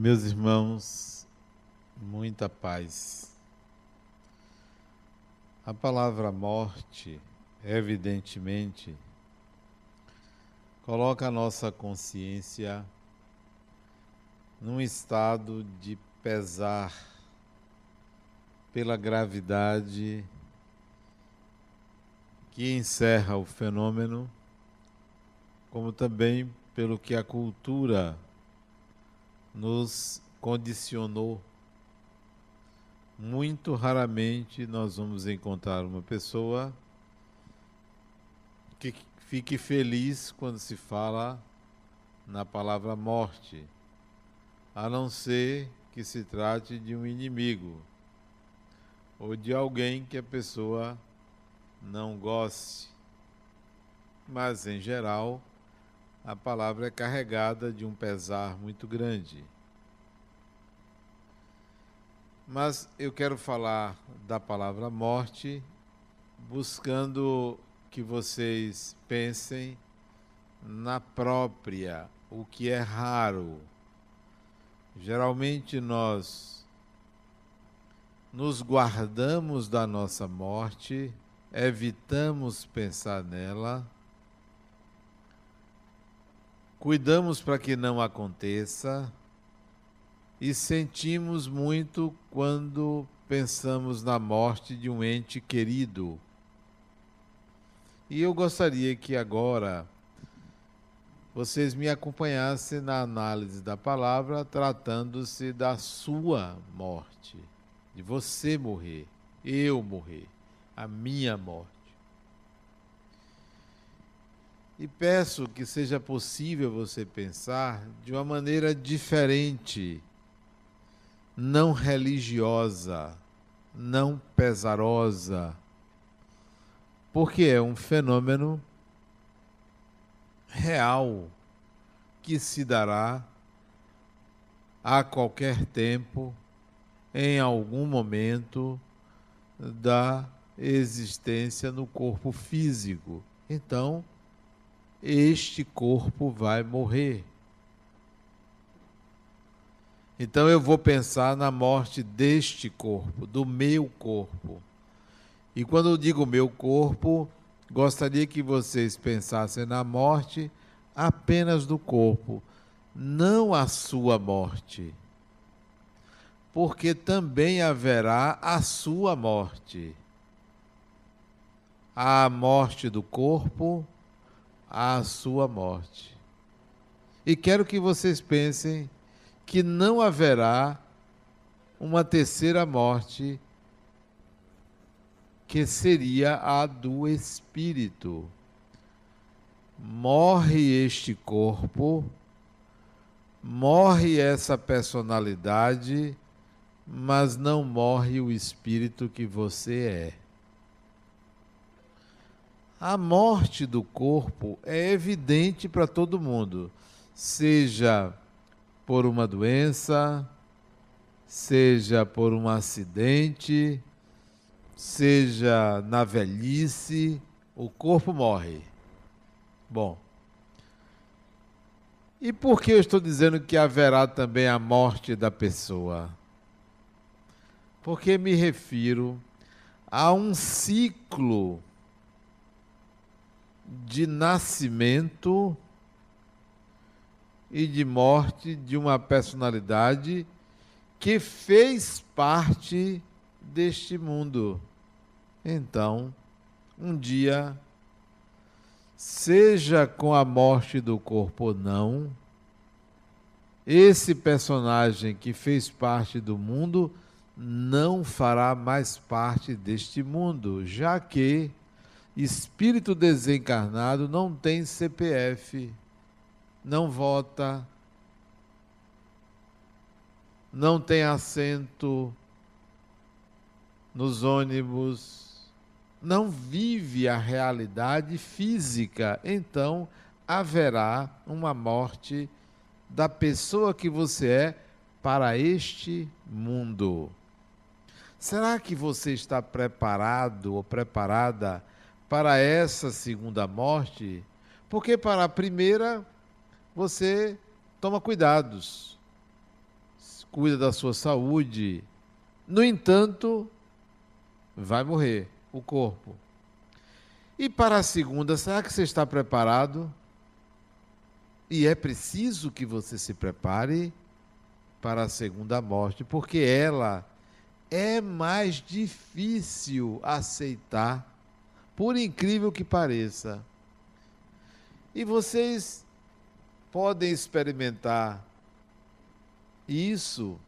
Meus irmãos, muita paz. A palavra morte, evidentemente, coloca a nossa consciência num estado de pesar pela gravidade que encerra o fenômeno, como também pelo que a cultura nos condicionou. Muito raramente nós vamos encontrar uma pessoa que fique feliz quando se fala na palavra morte, a não ser que se trate de um inimigo ou de alguém que a pessoa não goste. Mas, em geral, a palavra é carregada de um pesar muito grande. Mas eu quero falar da palavra morte, buscando que vocês pensem na própria, o que é raro. Geralmente nós nos guardamos da nossa morte, evitamos pensar nela cuidamos para que não aconteça e sentimos muito quando pensamos na morte de um ente querido. E eu gostaria que agora vocês me acompanhassem na análise da palavra, tratando-se da sua morte, de você morrer, eu morrer, a minha morte. E peço que seja possível você pensar de uma maneira diferente, não religiosa, não pesarosa, porque é um fenômeno real que se dará a qualquer tempo, em algum momento da existência no corpo físico. Então, este corpo vai morrer. Então eu vou pensar na morte deste corpo, do meu corpo. E quando eu digo meu corpo, gostaria que vocês pensassem na morte apenas do corpo, não a sua morte. Porque também haverá a sua morte. A morte do corpo à sua morte. E quero que vocês pensem que não haverá uma terceira morte, que seria a do espírito. Morre este corpo, morre essa personalidade, mas não morre o espírito que você é. A morte do corpo é evidente para todo mundo, seja por uma doença, seja por um acidente, seja na velhice, o corpo morre. Bom, e por que eu estou dizendo que haverá também a morte da pessoa? Porque me refiro a um ciclo de nascimento e de morte de uma personalidade que fez parte deste mundo. Então, um dia, seja com a morte do corpo ou não, esse personagem que fez parte do mundo não fará mais parte deste mundo, já que espírito desencarnado não tem CPF, não vota, não tem assento nos ônibus, não vive a realidade física, então haverá uma morte da pessoa que você é para este mundo. Será que você está preparado ou preparada para essa segunda morte, porque para a primeira você toma cuidados. cuida da sua saúde. No entanto, vai morrer o corpo. E para a segunda, será que você está preparado? E é preciso que você se prepare para a segunda morte, porque ela é mais difícil aceitar, por incrível que pareça. E vocês podem experimentar isso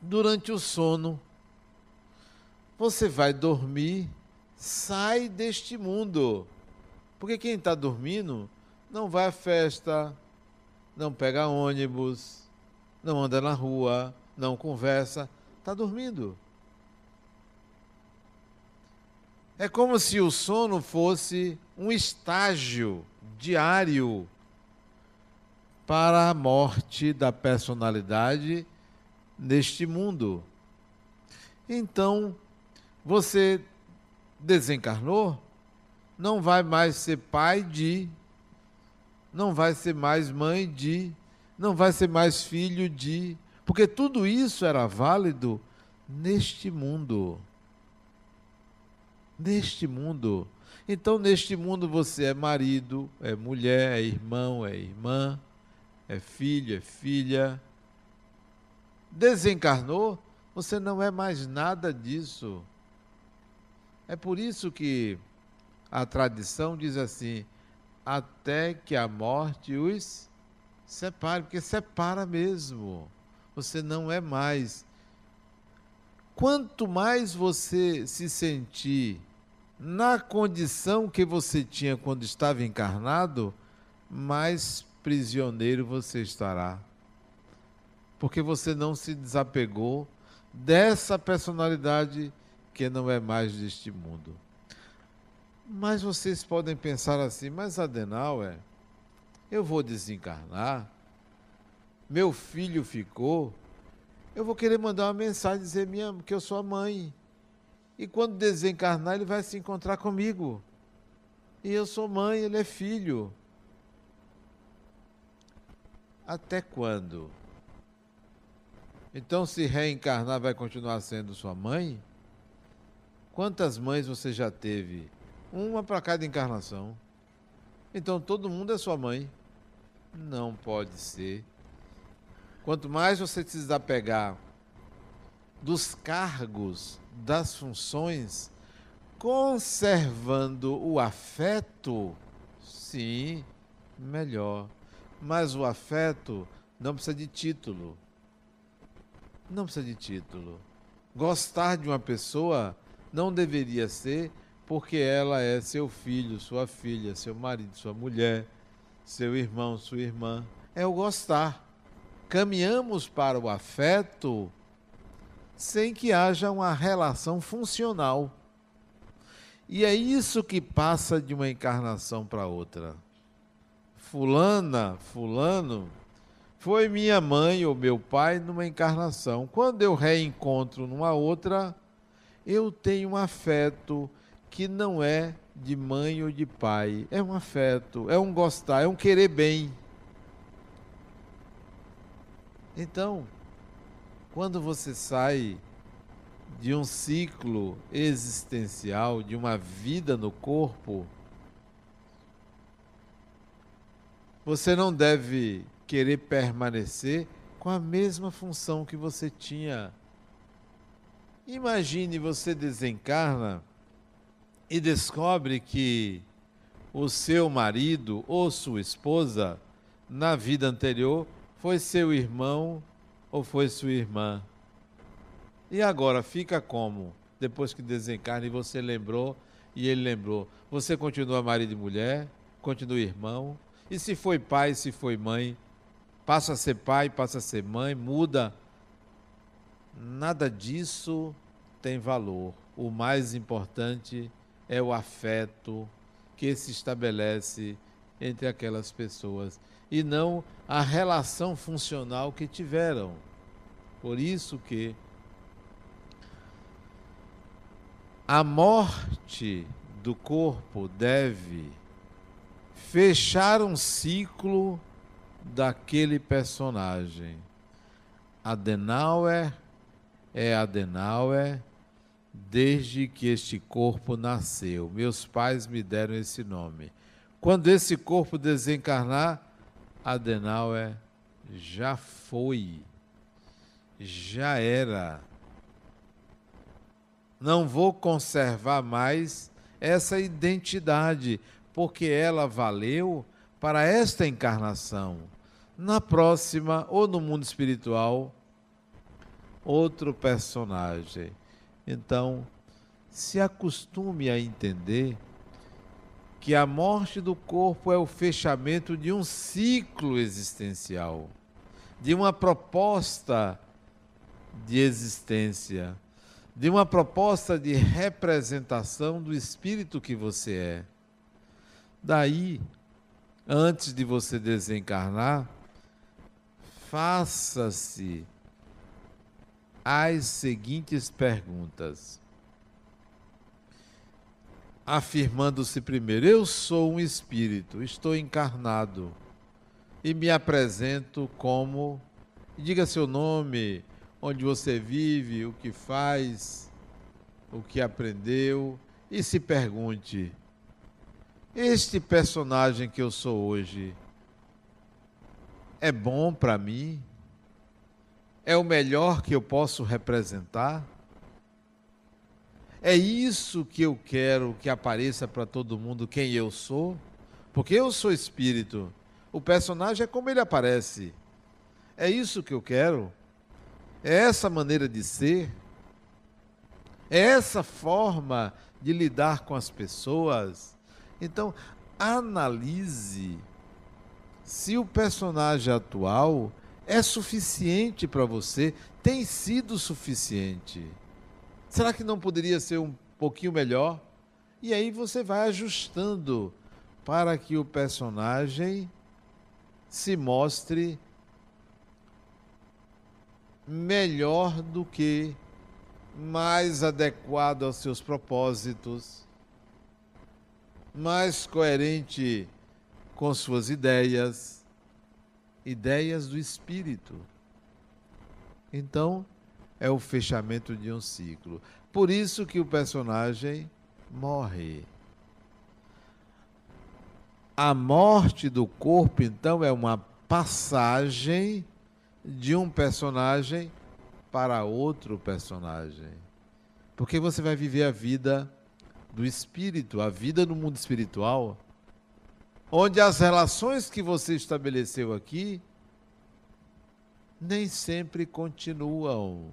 durante o sono. Você vai dormir, sai deste mundo. Porque quem está dormindo não vai à festa, não pega ônibus, não anda na rua, não conversa, está dormindo. É como se o sono fosse um estágio diário para a morte da personalidade neste mundo. Então, você desencarnou, não vai mais ser pai de, não vai ser mais mãe de, não vai ser mais filho de, porque tudo isso era válido neste mundo. Neste mundo. Então, neste mundo, você é marido, é mulher, é irmão, é irmã, é filho, é filha. Desencarnou, você não é mais nada disso. É por isso que a tradição diz assim: até que a morte os separe, porque separa mesmo. Você não é mais. Quanto mais você se sentir na condição que você tinha quando estava encarnado, mais prisioneiro você estará. Porque você não se desapegou dessa personalidade que não é mais deste mundo. Mas vocês podem pensar assim, mas Adenauer, eu vou desencarnar, meu filho ficou, eu vou querer mandar uma mensagem dizer minha, que eu sou a mãe. E quando desencarnar, ele vai se encontrar comigo. E eu sou mãe, ele é filho. Até quando? Então, se reencarnar, vai continuar sendo sua mãe? Quantas mães você já teve? Uma para cada encarnação. Então, todo mundo é sua mãe? Não pode ser. Quanto mais você se desapegar dos cargos, das funções, conservando o afeto, sim, melhor. Mas o afeto não precisa de título. Não precisa de título. Gostar de uma pessoa não deveria ser porque ela é seu filho, sua filha, seu marido, sua mulher, seu irmão, sua irmã. É o gostar. Caminhamos para o afeto sem que haja uma relação funcional. E é isso que passa de uma encarnação para outra fulana, fulano, foi minha mãe ou meu pai numa encarnação. Quando eu reencontro numa outra, eu tenho um afeto que não é de mãe ou de pai. É um afeto, é um gostar, é um querer bem. Então, quando você sai de um ciclo existencial, de uma vida no corpo, Você não deve querer permanecer com a mesma função que você tinha. Imagine você desencarna e descobre que o seu marido ou sua esposa, na vida anterior, foi seu irmão ou foi sua irmã. E agora fica como? Depois que desencarna e você lembrou e ele lembrou. Você continua marido e mulher, continua irmão, e se foi pai, se foi mãe, passa a ser pai, passa a ser mãe, muda. Nada disso tem valor. O mais importante é o afeto que se estabelece entre aquelas pessoas e não a relação funcional que tiveram. Por isso que a morte do corpo deve fechar um ciclo daquele personagem. Adenauer é Adenauer desde que este corpo nasceu. Meus pais me deram esse nome. Quando esse corpo desencarnar, Adenauer já foi, já era. Não vou conservar mais essa identidade, porque ela valeu para esta encarnação. Na próxima, ou no mundo espiritual, outro personagem. Então, se acostume a entender que a morte do corpo é o fechamento de um ciclo existencial, de uma proposta de existência, de uma proposta de representação do espírito que você é. Daí, antes de você desencarnar, faça-se as seguintes perguntas. Afirmando-se primeiro: Eu sou um espírito, estou encarnado e me apresento como. Diga seu nome, onde você vive, o que faz, o que aprendeu e se pergunte: Este personagem que eu sou hoje é bom para mim? é o melhor que eu posso representar? É isso que eu quero que apareça para todo mundo quem eu sou? Porque eu sou espírito. O personagem é como ele aparece. É isso que eu quero? É essa maneira de ser? É essa forma de lidar com as pessoas? Então, analise se o personagem atual é suficiente para você? Tem sido suficiente? Será que não poderia ser um pouquinho melhor? E aí você vai ajustando para que o personagem se mostre melhor do que mais adequado aos seus propósitos, mais coerente com suas ideias ideias do espírito. Então, é o fechamento de um ciclo. Por isso que o personagem morre. A morte do corpo, então, é uma passagem de um personagem para outro personagem. Porque você vai viver a vida do espírito, a vida no mundo espiritual onde as relações que você estabeleceu aqui nem sempre continuam.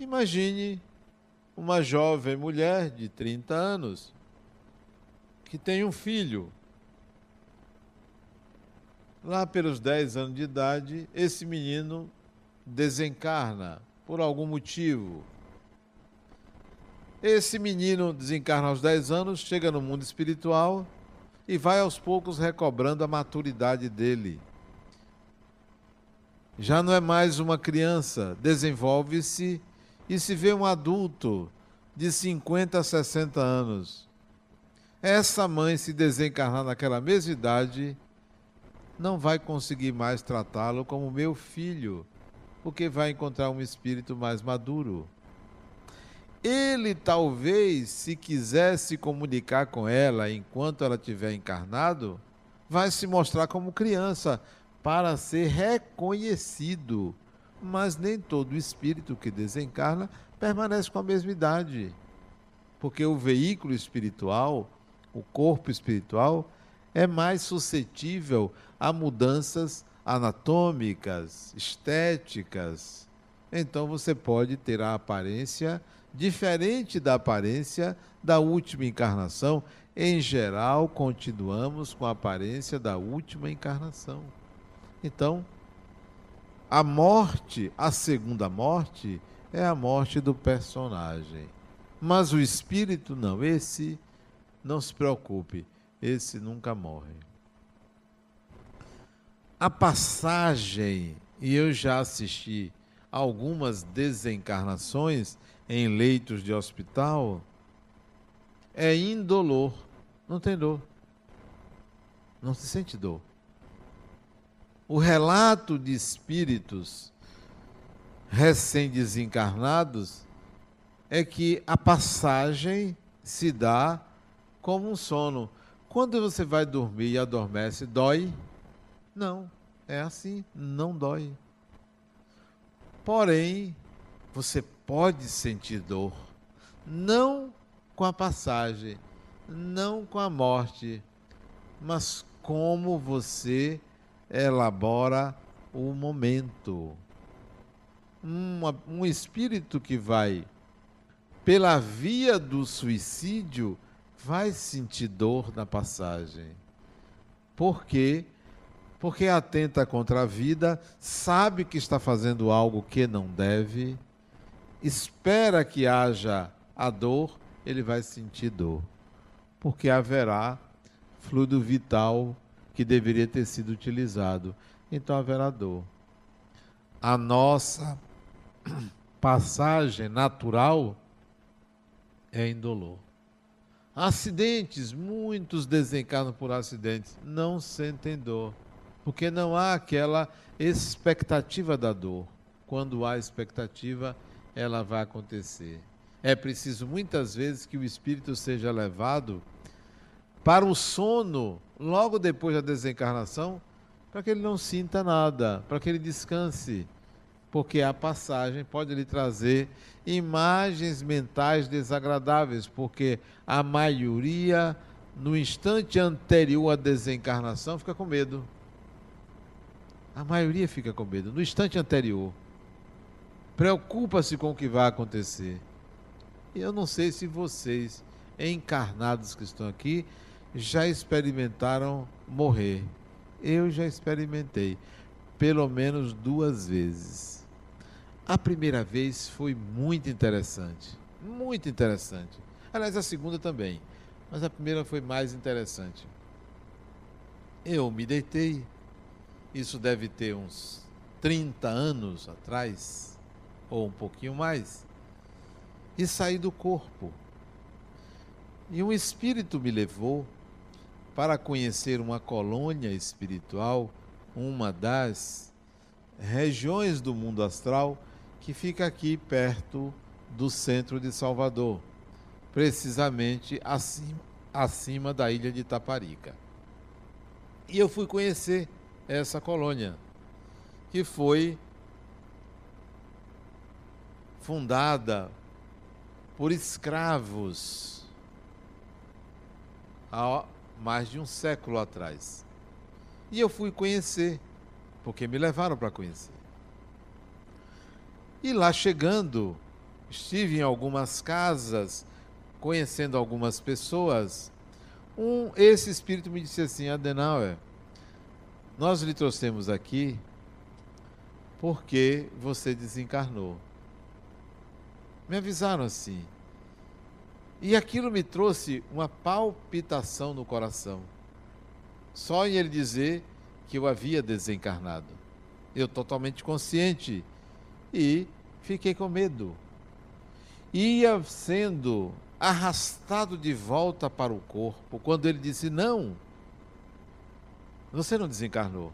Imagine uma jovem mulher de 30 anos que tem um filho. Lá pelos 10 anos de idade, esse menino desencarna por algum motivo. Esse menino desencarna aos 10 anos, chega no mundo espiritual e vai aos poucos recobrando a maturidade dele. Já não é mais uma criança, desenvolve-se e se vê um adulto de 50 a 60 anos. Essa mãe, se desencarnar naquela mesma idade, não vai conseguir mais tratá-lo como meu filho, porque vai encontrar um espírito mais maduro. Ele talvez, se quiser se comunicar com ela enquanto ela estiver encarnado, vai se mostrar como criança para ser reconhecido. Mas nem todo espírito que desencarna permanece com a mesma idade. Porque o veículo espiritual, o corpo espiritual, é mais suscetível a mudanças anatômicas, estéticas. Então você pode ter a aparência diferente da aparência da última encarnação. Em geral, continuamos com a aparência da última encarnação. Então, a morte, a segunda morte, é a morte do personagem. Mas o espírito não, esse não se preocupe, esse nunca morre. A passagem, e eu já assisti algumas desencarnações em leitos de hospital é indolor. Não tem dor. Não se sente dor. o relato de espíritos recém-desencarnados é que a passagem se dá como um sono. Quando você vai dormir e adormece, dói? Não, é assim, não dói. Porém, você pode sentir dor, não com a passagem, não com a morte, mas como você elabora o momento. Uma, um espírito que vai pela via do suicídio vai sentir dor na passagem. Por quê? Porque atenta contra a vida, sabe que está fazendo algo que não deve, espera que haja a dor, ele vai sentir dor. Porque haverá fluido vital que deveria ter sido utilizado. Então haverá dor. A nossa passagem natural é indolor. Acidentes, muitos desencarnam por acidentes, não sentem dor, porque não há aquela expectativa da dor. Quando há expectativa, ela vai acontecer. É preciso muitas vezes que o espírito seja levado para o sono logo depois da desencarnação, para que ele não sinta nada, para que ele descanse, porque a passagem pode lhe trazer imagens mentais desagradáveis, porque a maioria, no instante anterior à desencarnação, fica com medo. A maioria fica com medo, no instante anterior. Preocupa-se com o que vai acontecer. E eu não sei se vocês, encarnados que estão aqui, já experimentaram morrer. Eu já experimentei, pelo menos duas vezes. A primeira vez foi muito interessante, muito interessante. Aliás, a segunda também, mas a primeira foi mais interessante. Eu me deitei, isso deve ter uns 30 anos atrás, ou um pouquinho mais, e saí do corpo. E um espírito me levou para conhecer uma colônia espiritual, uma das regiões do mundo astral que fica aqui perto do centro de Salvador, precisamente acima, acima da ilha de Taparica. E eu fui conhecer essa colônia, que foi fundada por escravos mais de um século atrás. E eu fui conhecer, porque me levaram para conhecer. E lá chegando, estive em algumas casas, conhecendo algumas pessoas. Um, esse espírito me disse assim: Adenauer, nós lhe trouxemos aqui porque você desencarnou. Me avisaram assim. E aquilo me trouxe uma palpitação no coração. Só em ele dizer que eu havia desencarnado. Eu totalmente consciente. E fiquei com medo. Ia sendo arrastado de volta para o corpo quando ele disse: Não, você não desencarnou.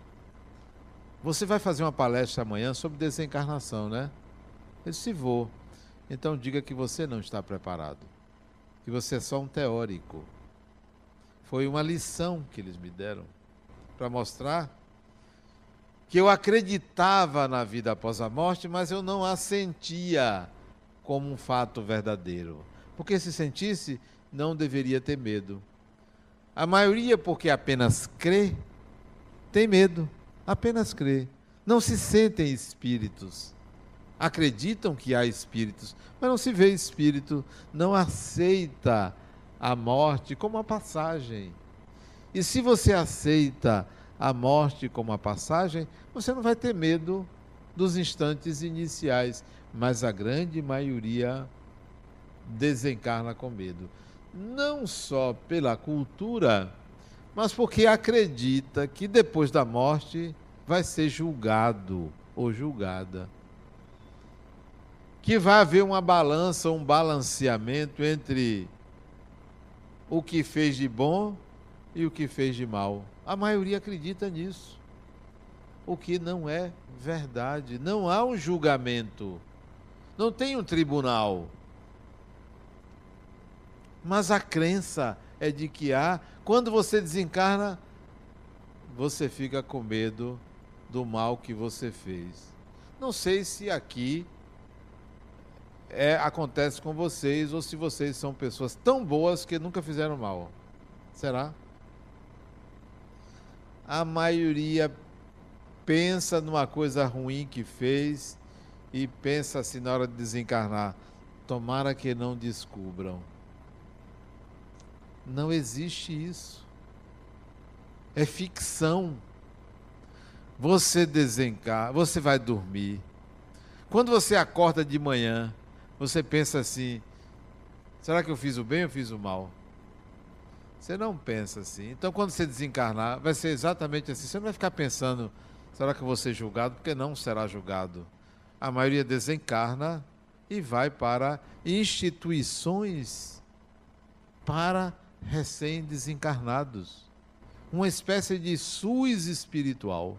Você vai fazer uma palestra amanhã sobre desencarnação, né? Eu disse: Vou. Então diga que você não está preparado que você é só um teórico. Foi uma lição que eles me deram para mostrar que eu acreditava na vida após a morte, mas eu não a sentia como um fato verdadeiro. Porque se sentisse, não deveria ter medo. A maioria, porque apenas crê, tem medo, apenas crê. Não se sentem espíritos acreditam que há espíritos, mas não se vê espírito, não aceita a morte como a passagem. E se você aceita a morte como a passagem, você não vai ter medo dos instantes iniciais, mas a grande maioria desencarna com medo. Não só pela cultura, mas porque acredita que depois da morte vai ser julgado ou julgada que vai haver uma balança, um balanceamento entre o que fez de bom e o que fez de mal. A maioria acredita nisso. o que não é verdade. Não há um julgamento. Não tem um tribunal. Mas a crença é de que há. Quando você desencarna, você fica com medo do mal que você fez. Não sei se aqui é, acontece com vocês ou se vocês são pessoas tão boas que nunca fizeram mal. Será? A maioria pensa numa coisa ruim que fez e pensa assim na hora de desencarnar: tomara que não descubram. Não existe isso. É ficção. Você desencar, você vai dormir. Quando você acorda de manhã, você pensa assim: será que eu fiz o bem ou fiz o mal? Você não pensa assim. Então, quando você desencarnar, vai ser exatamente assim. Você não vai ficar pensando: será que eu vou ser julgado? Porque não será julgado. A maioria desencarna e vai para instituições para recém-desencarnados. Uma espécie de SUS espiritual.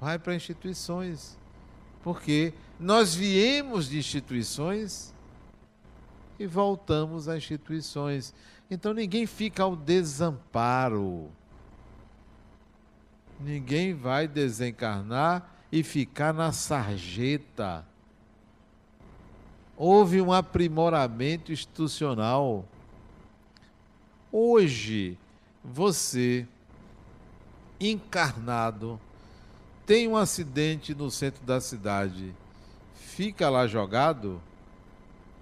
Vai para instituições. Porque nós viemos de instituições e voltamos a instituições. Então ninguém fica ao desamparo. Ninguém vai desencarnar e ficar na sarjeta. Houve um aprimoramento institucional. Hoje, você, encarnado, tem um acidente no centro da cidade, fica lá jogado?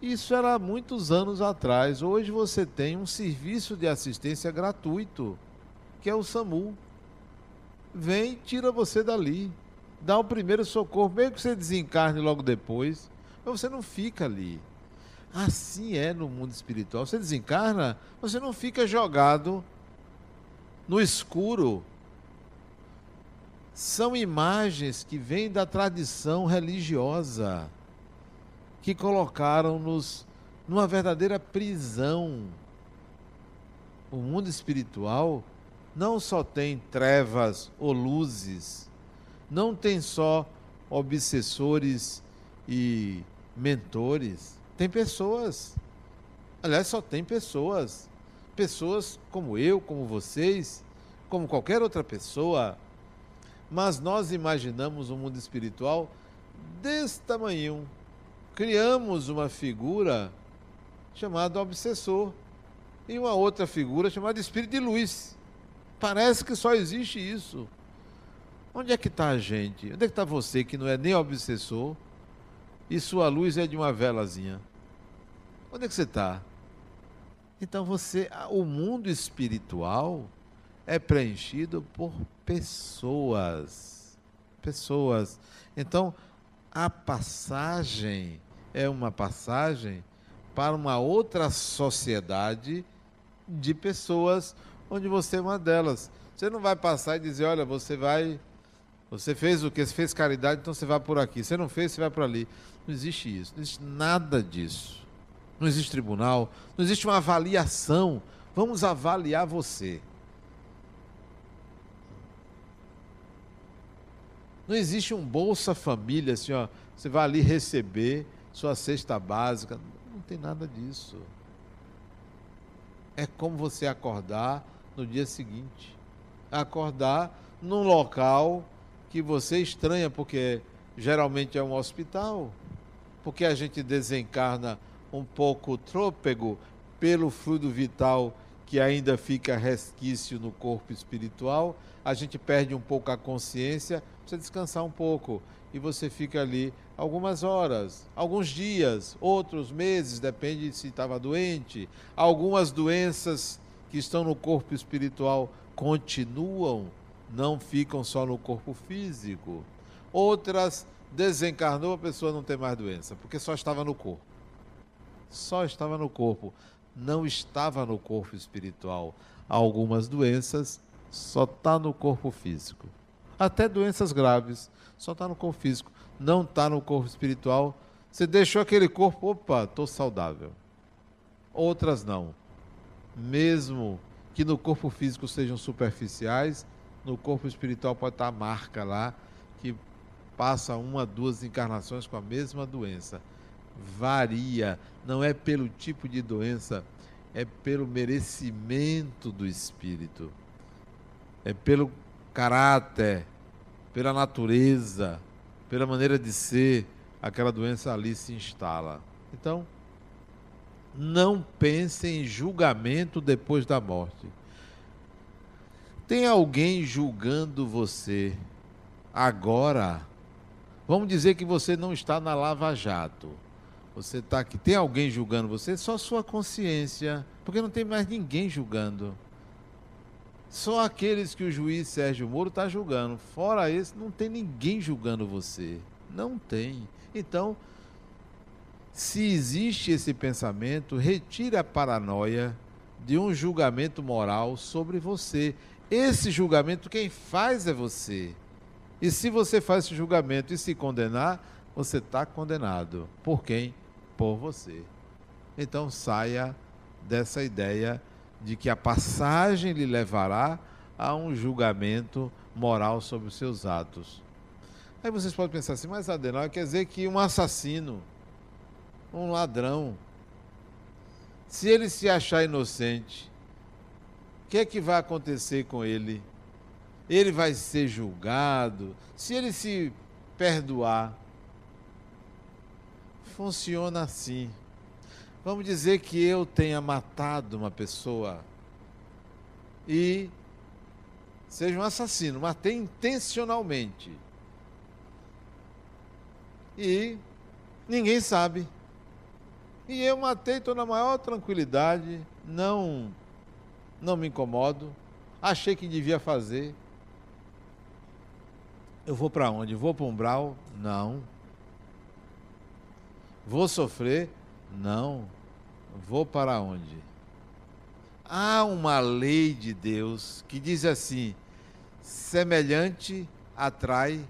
Isso era muitos anos atrás. Hoje você tem um serviço de assistência gratuito, que é o SAMU. Vem, tira você dali, dá o primeiro socorro, mesmo que você desencarne logo depois, mas você não fica ali. Assim é no mundo espiritual. Você desencarna, você não fica jogado no escuro. São imagens que vêm da tradição religiosa, que colocaram-nos numa verdadeira prisão. O mundo espiritual não só tem trevas ou luzes, não tem só obsessores e mentores tem pessoas. Aliás, só tem pessoas. Pessoas como eu, como vocês, como qualquer outra pessoa. Mas nós imaginamos um mundo espiritual desse tamanho. Criamos uma figura chamada obsessor e uma outra figura chamada espírito de luz. Parece que só existe isso. Onde é que está a gente? Onde é que está você que não é nem obsessor e sua luz é de uma velazinha? Onde é que você está? Então você, o mundo espiritual é preenchido por pessoas. Pessoas. Então, a passagem é uma passagem para uma outra sociedade de pessoas onde você é uma delas. Você não vai passar e dizer, olha, você vai você fez o que? Você fez caridade, então você vai por aqui. Você não fez, você vai por ali. Não existe isso. Não existe nada disso não existe tribunal, não existe uma avaliação. Vamos avaliar você. Não existe um Bolsa Família, assim, ó, você vai ali receber sua cesta básica. Não tem nada disso. É como você acordar no dia seguinte. Acordar num local que você estranha, porque geralmente é um hospital. Porque a gente desencarna um pouco trôpego pelo fluido vital que ainda fica resquício no corpo espiritual, a gente perde um pouco a consciência, precisa descansar um pouco e você fica ali algumas horas, alguns dias, outros meses, depende se estava doente. Algumas doenças que estão no corpo espiritual continuam, não ficam só no corpo físico. Outras desencarnou, a pessoa não tem mais doença, porque só estava no corpo só estava no corpo, não estava no corpo espiritual. Algumas doenças só está no corpo físico. Até doenças graves, só está no corpo físico, não está no corpo espiritual. Você deixou aquele corpo, opa, estou saudável. Outras não. Mesmo que no corpo físico sejam superficiais, no corpo espiritual pode estar a marca lá, que passa uma, duas encarnações com a mesma doença. Varia, não é pelo tipo de doença, é pelo merecimento do espírito, é pelo caráter, pela natureza, pela maneira de ser, aquela doença ali se instala. Então, não pense em julgamento depois da morte. Tem alguém julgando você agora? Vamos dizer que você não está na Lava Jato. Você está aqui. Tem alguém julgando você? Só sua consciência. Porque não tem mais ninguém julgando. Só aqueles que o juiz Sérgio Moro está julgando. Fora esse, não tem ninguém julgando você. Não tem. Então, se existe esse pensamento, retire a paranoia de um julgamento moral sobre você. Esse julgamento quem faz é você. E se você faz esse julgamento e se condenar, você está condenado. Por quem? Por você. Então saia dessa ideia de que a passagem lhe levará a um julgamento moral sobre os seus atos. Aí vocês podem pensar assim, mas Adenal, quer dizer que um assassino, um ladrão, se ele se achar inocente, que é que vai acontecer com ele? Ele vai ser julgado. Se ele se perdoar, funciona assim. Vamos dizer que eu tenha matado uma pessoa e seja um assassino, matei intencionalmente. E ninguém sabe. E eu matei, estou na maior tranquilidade, não não me incomodo, achei que devia fazer. Eu vou para onde? Vou para um umbral? Não. Vou sofrer? Não. Vou para onde? Há uma lei de Deus que diz assim: semelhante atrai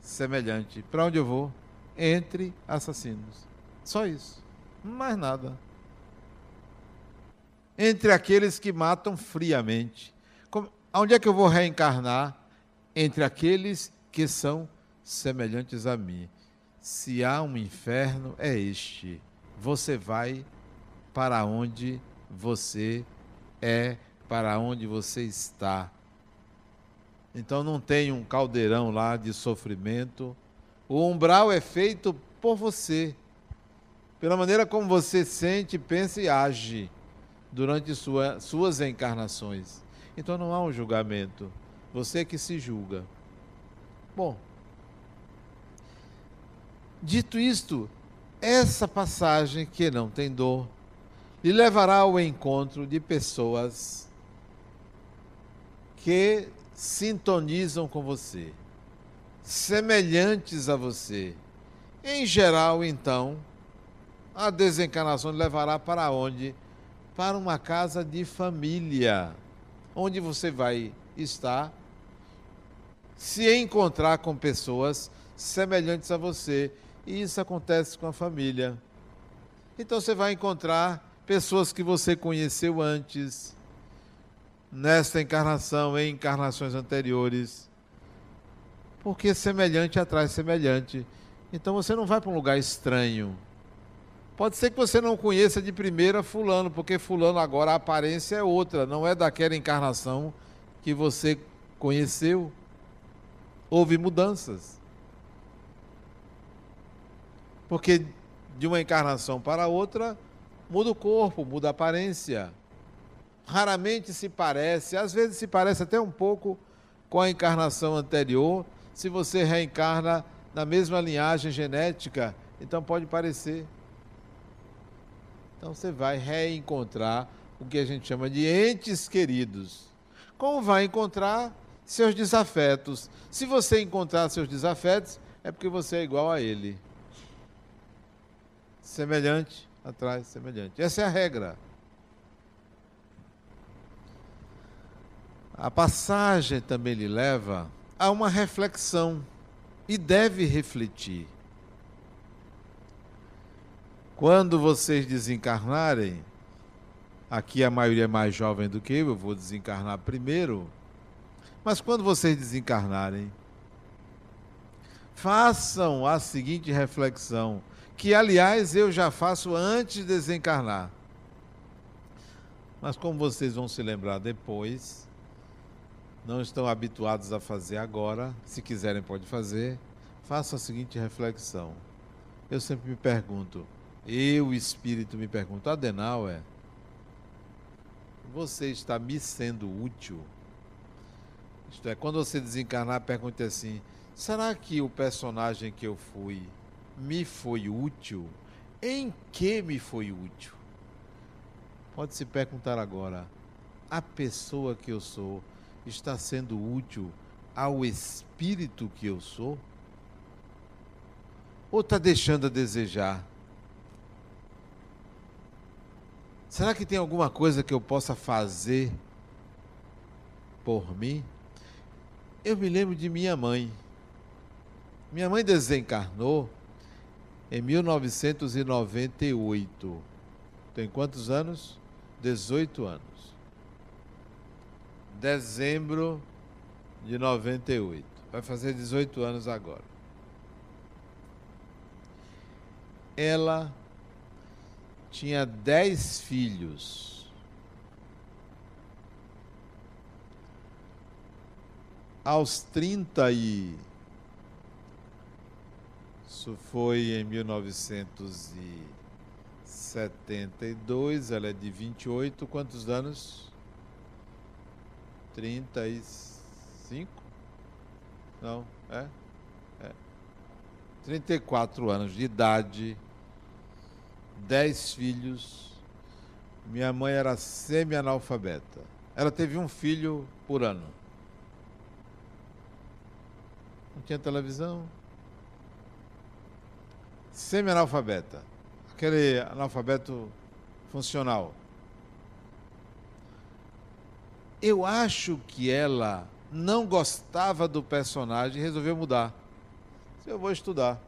semelhante. Para onde eu vou? Entre assassinos. Só isso. Mais nada entre aqueles que matam friamente. Como, onde é que eu vou reencarnar? Entre aqueles que são semelhantes a mim. Se há um inferno, é este. Você vai para onde você é, para onde você está. Então não tem um caldeirão lá de sofrimento. O umbral é feito por você, pela maneira como você sente, pensa e age durante sua, suas encarnações. Então não há um julgamento. Você que se julga. Bom, dito isto, essa passagem que não tem dor lhe levará ao encontro de pessoas que sintonizam com você, semelhantes a você. Em geral, então, a desencarnação levará para onde para uma casa de família, onde você vai estar, se encontrar com pessoas semelhantes a você. E isso acontece com a família. Então você vai encontrar pessoas que você conheceu antes, nesta encarnação, em encarnações anteriores. Porque semelhante atrai semelhante. Então você não vai para um lugar estranho. Pode ser que você não conheça de primeira Fulano, porque Fulano agora a aparência é outra, não é daquela encarnação que você conheceu. Houve mudanças. Porque de uma encarnação para outra, muda o corpo, muda a aparência. Raramente se parece, às vezes se parece até um pouco com a encarnação anterior, se você reencarna na mesma linhagem genética, então pode parecer. Então você vai reencontrar o que a gente chama de entes queridos. Como vai encontrar seus desafetos? Se você encontrar seus desafetos, é porque você é igual a ele. Semelhante atrás semelhante. Essa é a regra. A passagem também lhe leva a uma reflexão e deve refletir. Quando vocês desencarnarem, aqui a maioria é mais jovem do que eu, eu vou desencarnar primeiro. Mas quando vocês desencarnarem, façam a seguinte reflexão, que aliás eu já faço antes de desencarnar. Mas como vocês vão se lembrar depois, não estão habituados a fazer agora, se quiserem pode fazer, faça a seguinte reflexão. Eu sempre me pergunto, eu, espírito, me pergunto, Adenauer, você está me sendo útil? Isto é, quando você desencarnar, pergunte assim: será que o personagem que eu fui me foi útil? Em que me foi útil? Pode se perguntar agora: a pessoa que eu sou está sendo útil ao espírito que eu sou? Ou está deixando a desejar? Será que tem alguma coisa que eu possa fazer por mim? Eu me lembro de minha mãe. Minha mãe desencarnou em 1998. Tem quantos anos? 18 anos. Dezembro de 98. Vai fazer 18 anos agora. Ela tinha dez filhos. aos 30 e isso foi em 1972, ela é de 28, quantos anos? 35? Não, é? É. 34 anos de idade, 10 filhos. Minha mãe era semi-analfabeta. Ela teve um filho por ano não tinha televisão. Semi-analfabeta. Aquele analfabeto funcional. Eu acho que ela não gostava do personagem e resolveu mudar. Eu vou estudar.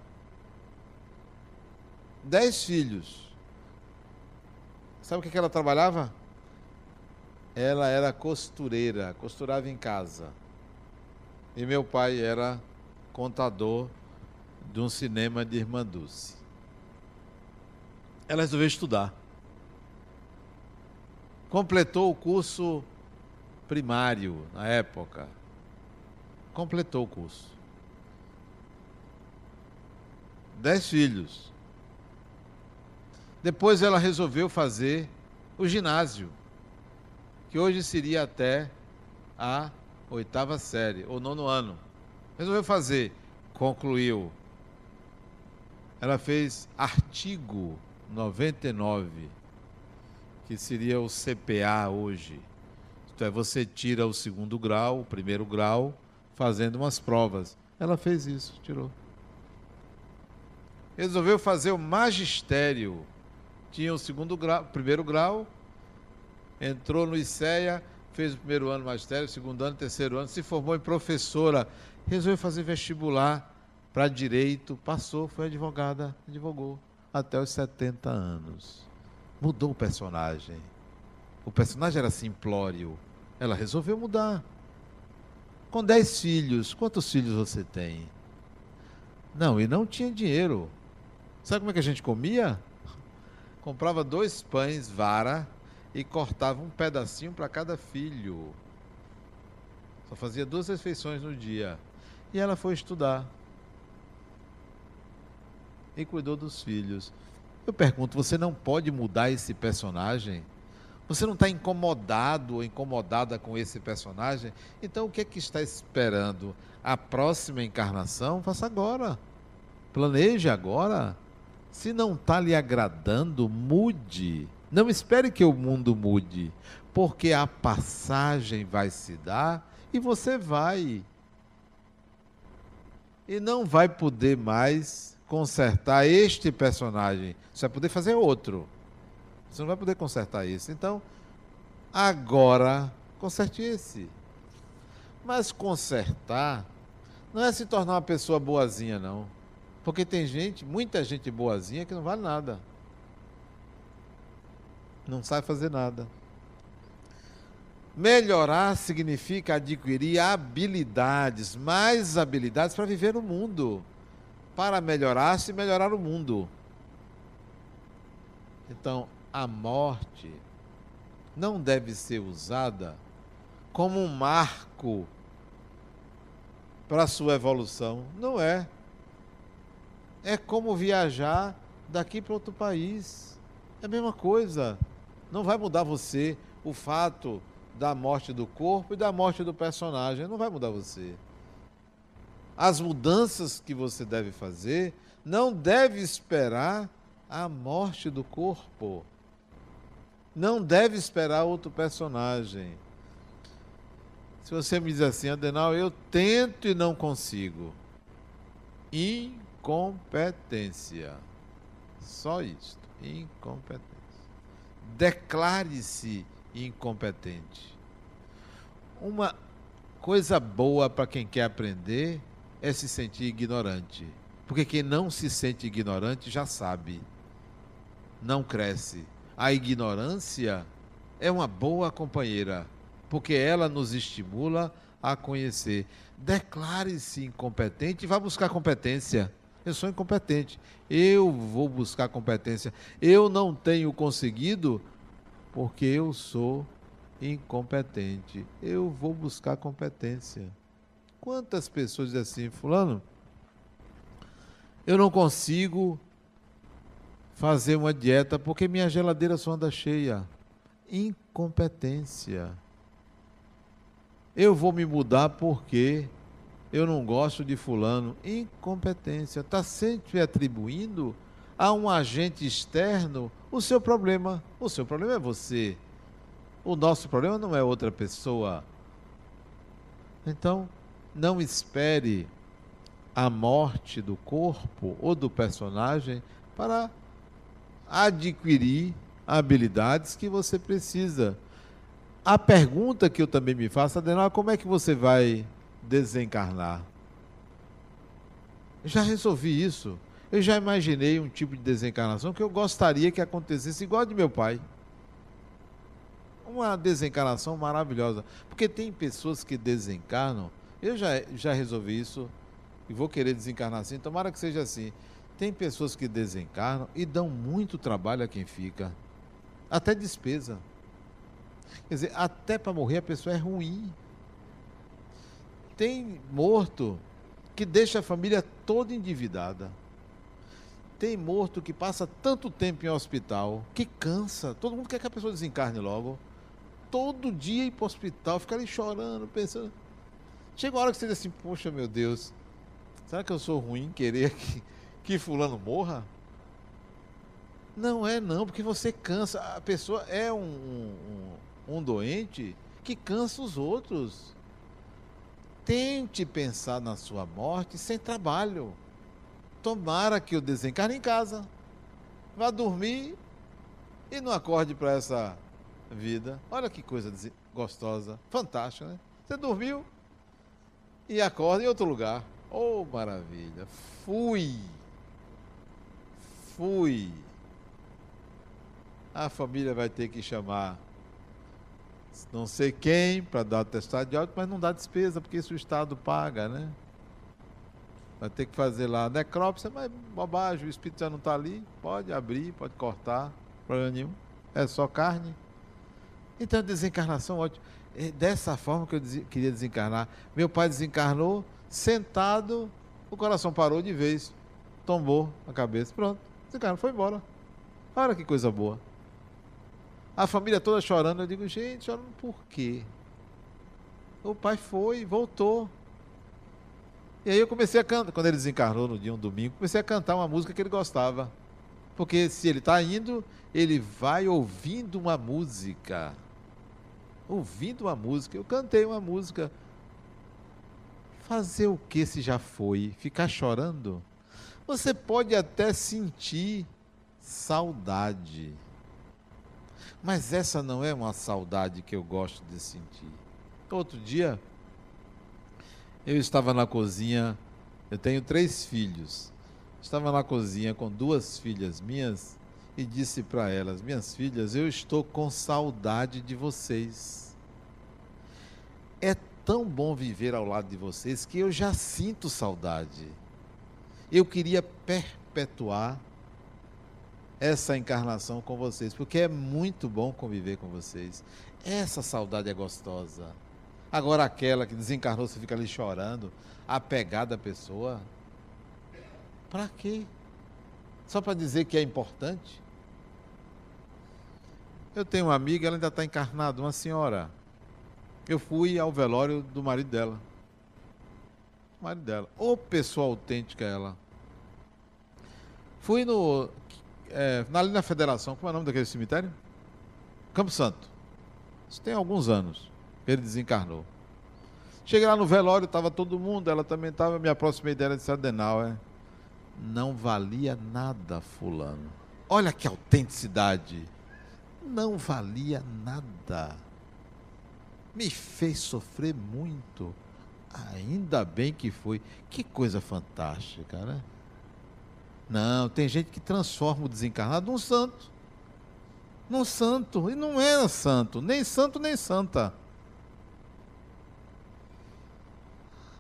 Dez filhos. Sabe o que, que ela trabalhava? Ela era costureira, costurava em casa. E meu pai era contador de um cinema de Irmã Dulce. Ela resolveu estudar. Completou o curso primário na época. Completou o curso. Dez filhos. Depois ela resolveu fazer o ginásio, que hoje seria até a oitava série, ou nono ano. Resolveu fazer, concluiu. Ela fez artigo 99, que seria o CPA hoje. Isto é, você tira o segundo grau, o primeiro grau, fazendo umas provas. Ela fez isso, tirou. Resolveu fazer o magistério. Tinha o segundo grau, primeiro grau, entrou no ICEA, fez o primeiro ano magistério, segundo ano, terceiro ano, se formou em professora resolveu fazer vestibular para direito, passou, foi advogada, advogou até os 70 anos. Mudou o personagem. O personagem era simplório. Ela resolveu mudar. Com 10 filhos, quantos filhos você tem? Não, e não tinha dinheiro. Sabe como é que a gente comia? Comprava dois pães, vara, e cortava um pedacinho para cada filho. Só fazia duas refeições no dia. E ela foi estudar. E cuidou dos filhos. Eu pergunto, você não pode mudar esse personagem? Você não está incomodado ou incomodada com esse personagem? Então o que é que está esperando? A próxima encarnação? Faça agora. Planeje agora. Se não está lhe agradando, mude. Não espere que o mundo mude, porque a passagem vai se dar e você vai e não vai poder mais consertar este personagem. Você vai poder fazer outro. Você não vai poder consertar esse. Então, agora, conserte esse. Mas consertar não é se tornar uma pessoa boazinha, não. Porque tem gente, muita gente boazinha que não vale nada. Não sabe fazer nada. Melhorar significa adquirir habilidades, mais habilidades para viver no mundo, para melhorar-se e melhorar o mundo. Então, a morte não deve ser usada como um marco para a sua evolução. Não é. É como viajar daqui para outro país. É a mesma coisa. Não vai mudar você o fato da morte do corpo e da morte do personagem. Não vai mudar você. As mudanças que você deve fazer não deve esperar a morte do corpo. Não deve esperar outro personagem. Se você me diz assim, Adenal, eu tento e não consigo. Incompetência. Só isto. Incompetência. Declare-se incompetente. Uma coisa boa para quem quer aprender é se sentir ignorante. Porque quem não se sente ignorante já sabe. Não cresce. A ignorância é uma boa companheira, porque ela nos estimula a conhecer. Declare-se incompetente e vá buscar competência. Eu sou incompetente. Eu vou buscar competência. Eu não tenho conseguido porque eu sou incompetente. Eu vou buscar competência. Quantas pessoas dizem assim, fulano, eu não consigo fazer uma dieta porque minha geladeira só anda cheia. Incompetência. Eu vou me mudar porque eu não gosto de fulano. Incompetência. Está sempre atribuindo a um agente externo o seu problema. O seu problema é você. O nosso problema não é outra pessoa. Então, não espere a morte do corpo ou do personagem para adquirir habilidades que você precisa. A pergunta que eu também me faço, Adenal, como é que você vai desencarnar. Já resolvi isso. Eu já imaginei um tipo de desencarnação que eu gostaria que acontecesse igual a de meu pai. Uma desencarnação maravilhosa. Porque tem pessoas que desencarnam. Eu já, já resolvi isso e vou querer desencarnar assim. Tomara que seja assim. Tem pessoas que desencarnam e dão muito trabalho a quem fica. Até despesa. Quer dizer, até para morrer a pessoa é ruim. Tem morto que deixa a família toda endividada. Tem morto que passa tanto tempo em hospital que cansa. Todo mundo quer que a pessoa desencarne logo. Todo dia ir para o hospital, ficar ali chorando, pensando. Chega uma hora que você diz assim: Poxa, meu Deus, será que eu sou ruim querer que, que Fulano morra? Não é, não, porque você cansa. A pessoa é um, um, um doente que cansa os outros. Tente pensar na sua morte sem trabalho. Tomara que eu desencarne em casa. Vá dormir e não acorde para essa vida. Olha que coisa gostosa, fantástica, né? Você dormiu e acorda em outro lugar. Oh, maravilha. Fui. Fui. A família vai ter que chamar não sei quem para dar atestado de óbito, mas não dá despesa, porque isso o Estado paga, né? Vai ter que fazer lá necrópsia, mas bobagem, o espírito já não está ali, pode abrir, pode cortar, problema nenhum. É só carne. Então, desencarnação, ótimo. Dessa forma que eu queria desencarnar. Meu pai desencarnou, sentado, o coração parou de vez, tombou a cabeça, pronto, desencarnou, foi embora. Olha que coisa boa. A família toda chorando. Eu digo, gente, chorando por quê? O pai foi, voltou. E aí eu comecei a cantar, quando ele desencarnou no dia um domingo, comecei a cantar uma música que ele gostava. Porque se ele está indo, ele vai ouvindo uma música. Ouvindo uma música. Eu cantei uma música. Fazer o que se já foi? Ficar chorando? Você pode até sentir saudade. Mas essa não é uma saudade que eu gosto de sentir. Outro dia, eu estava na cozinha, eu tenho três filhos. Estava na cozinha com duas filhas minhas e disse para elas: Minhas filhas, eu estou com saudade de vocês. é tão bom viver ao lado de vocês que eu já sinto saudade. Eu queria perpetuar essa encarnação com vocês, porque é muito bom conviver com vocês. Essa saudade é gostosa. Agora aquela que desencarnou, você fica ali chorando, apegada à pessoa. Para quê? Só para dizer que é importante? Eu tenho uma amiga, ela ainda está encarnada, uma senhora. Eu fui ao velório do marido dela. O marido dela. Ô pessoa autêntica ela. Fui no. É, ali na Federação, como é o nome daquele cemitério? Campo Santo. Isso tem alguns anos. Ele desencarnou. Cheguei lá no velório, estava todo mundo, ela também estava, me aproximei dela e disse, Adenauer, não valia nada fulano. Olha que autenticidade. Não valia nada me fez sofrer muito. Ainda bem que foi. Que coisa fantástica, né? Não, tem gente que transforma o desencarnado num santo. Num santo. E não era santo. Nem santo, nem santa.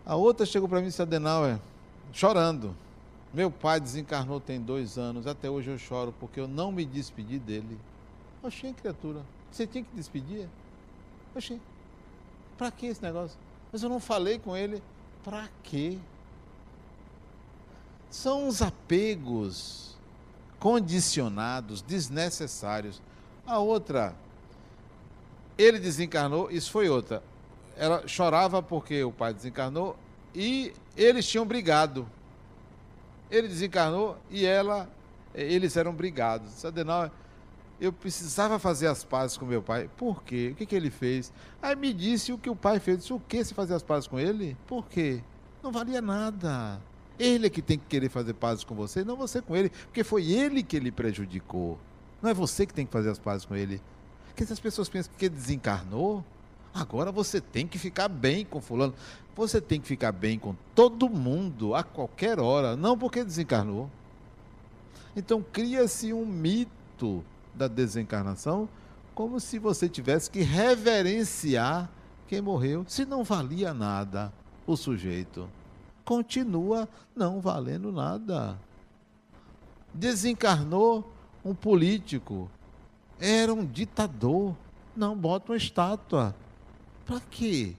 A outra chegou para mim, disse, Adenauer, chorando. Meu pai desencarnou tem dois anos. Até hoje eu choro porque eu não me despedi dele. Oxê, criatura. Você tinha que despedir? Oxê. Para que esse negócio? Mas eu não falei com ele. Para quê? São os apegos condicionados, desnecessários. A outra, ele desencarnou, isso foi outra. Ela chorava porque o pai desencarnou e eles tinham brigado. Ele desencarnou e ela, eles eram brigados. Sadenal, eu precisava fazer as pazes com meu pai. Por quê? O que, que ele fez? Aí me disse o que o pai fez. Disse, o que se fazer as pazes com ele? Por quê? Não valia nada. Ele é que tem que querer fazer pazes com você, não você com ele, porque foi ele que ele prejudicou. Não é você que tem que fazer as pazes com ele. Porque se as pessoas pensam que desencarnou, agora você tem que ficar bem com fulano. Você tem que ficar bem com todo mundo, a qualquer hora, não porque desencarnou. Então cria-se um mito da desencarnação, como se você tivesse que reverenciar quem morreu, se não valia nada o sujeito. Continua não valendo nada. Desencarnou um político, era um ditador. Não, bota uma estátua. Para quê?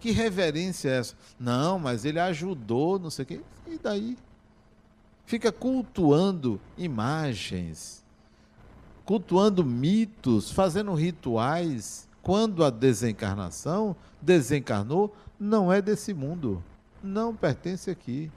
Que reverência é essa? Não, mas ele ajudou, não sei o quê. E daí? Fica cultuando imagens cultuando mitos, fazendo rituais, quando a desencarnação desencarnou, não é desse mundo, não pertence aqui.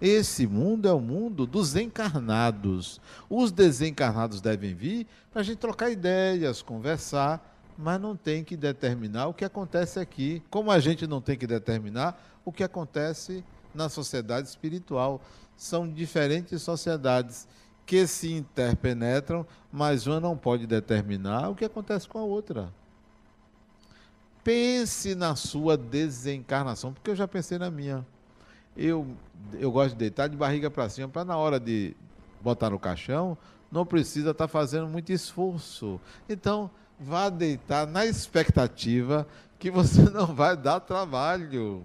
Esse mundo é o mundo dos encarnados. Os desencarnados devem vir para a gente trocar ideias, conversar, mas não tem que determinar o que acontece aqui, como a gente não tem que determinar o que acontece na sociedade espiritual. São diferentes sociedades que se interpenetram, mas uma não pode determinar o que acontece com a outra. Pense na sua desencarnação, porque eu já pensei na minha. Eu, eu gosto de deitar de barriga para cima, para na hora de botar no caixão, não precisa estar tá fazendo muito esforço. Então, vá deitar na expectativa que você não vai dar trabalho,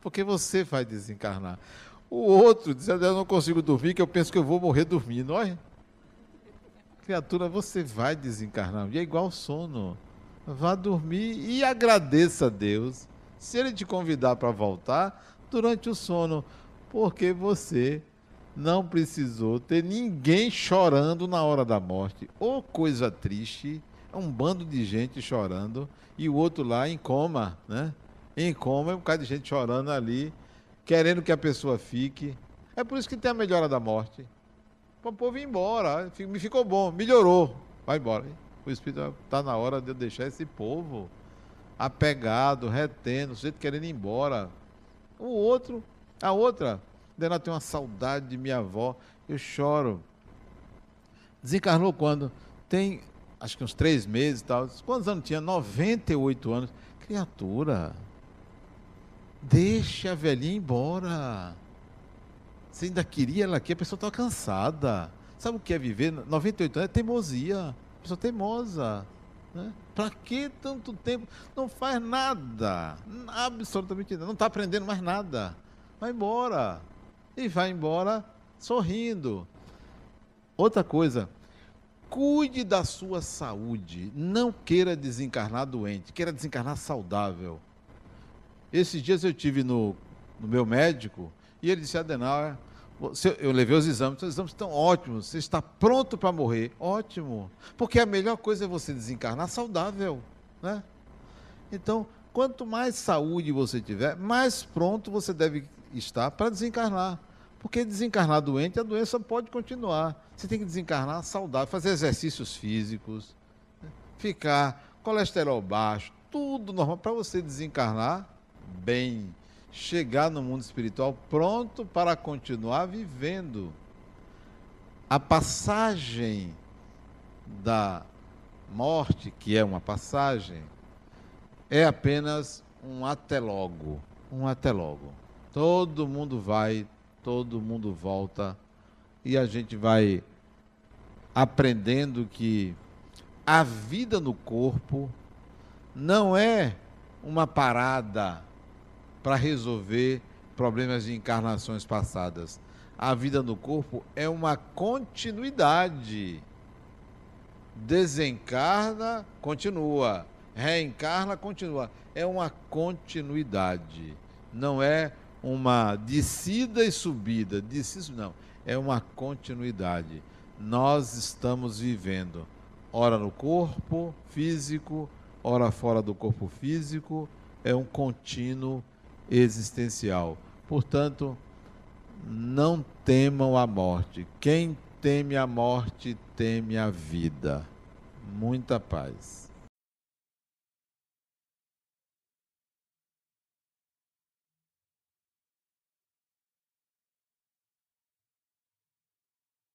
porque você vai desencarnar. O outro diz, eu não consigo dormir, que eu penso que eu vou morrer dormindo. Olha, criatura, você vai desencarnar. E é igual sono. Vá dormir e agradeça a Deus. Se ele te convidar para voltar, durante o sono, porque você não precisou ter ninguém chorando na hora da morte. Ou coisa triste, é um bando de gente chorando e o outro lá em coma, né? Em coma, um bocado de gente chorando ali querendo que a pessoa fique. É por isso que tem a melhora da morte. Para o povo ir embora. Me ficou bom, melhorou. Vai embora. O Espírito está na hora de eu deixar esse povo apegado, retendo, o sujeito querendo ir embora. O outro, a outra, Dena tem uma saudade de minha avó. Eu choro. Desencarnou quando? Tem, acho que uns três meses e tal. Quantos anos tinha? 98 anos. Criatura. Deixa a velhinha embora. Você ainda queria ela aqui, a pessoa está cansada. Sabe o que é viver? 98 anos é teimosia. A pessoa teimosa. Né? Para que tanto tempo? Não faz nada. Absolutamente nada. Não está aprendendo mais nada. Vai embora. E vai embora sorrindo. Outra coisa, cuide da sua saúde. Não queira desencarnar doente, queira desencarnar saudável. Esses dias eu tive no, no meu médico e ele disse: Adenauer, eu levei os exames, os exames estão ótimos, você está pronto para morrer. Ótimo. Porque a melhor coisa é você desencarnar saudável. Né? Então, quanto mais saúde você tiver, mais pronto você deve estar para desencarnar. Porque desencarnar doente, a doença pode continuar. Você tem que desencarnar saudável, fazer exercícios físicos, né? ficar colesterol baixo, tudo normal para você desencarnar bem chegar no mundo espiritual pronto para continuar vivendo. A passagem da morte, que é uma passagem, é apenas um até logo, um até logo. Todo mundo vai, todo mundo volta e a gente vai aprendendo que a vida no corpo não é uma parada para resolver problemas de encarnações passadas. A vida no corpo é uma continuidade. Desencarna, continua. Reencarna, continua. É uma continuidade. Não é uma descida e subida. Descida, não. É uma continuidade. Nós estamos vivendo, ora no corpo físico, ora fora do corpo físico. É um contínuo existencial. Portanto, não temam a morte. Quem teme a morte teme a vida. Muita paz.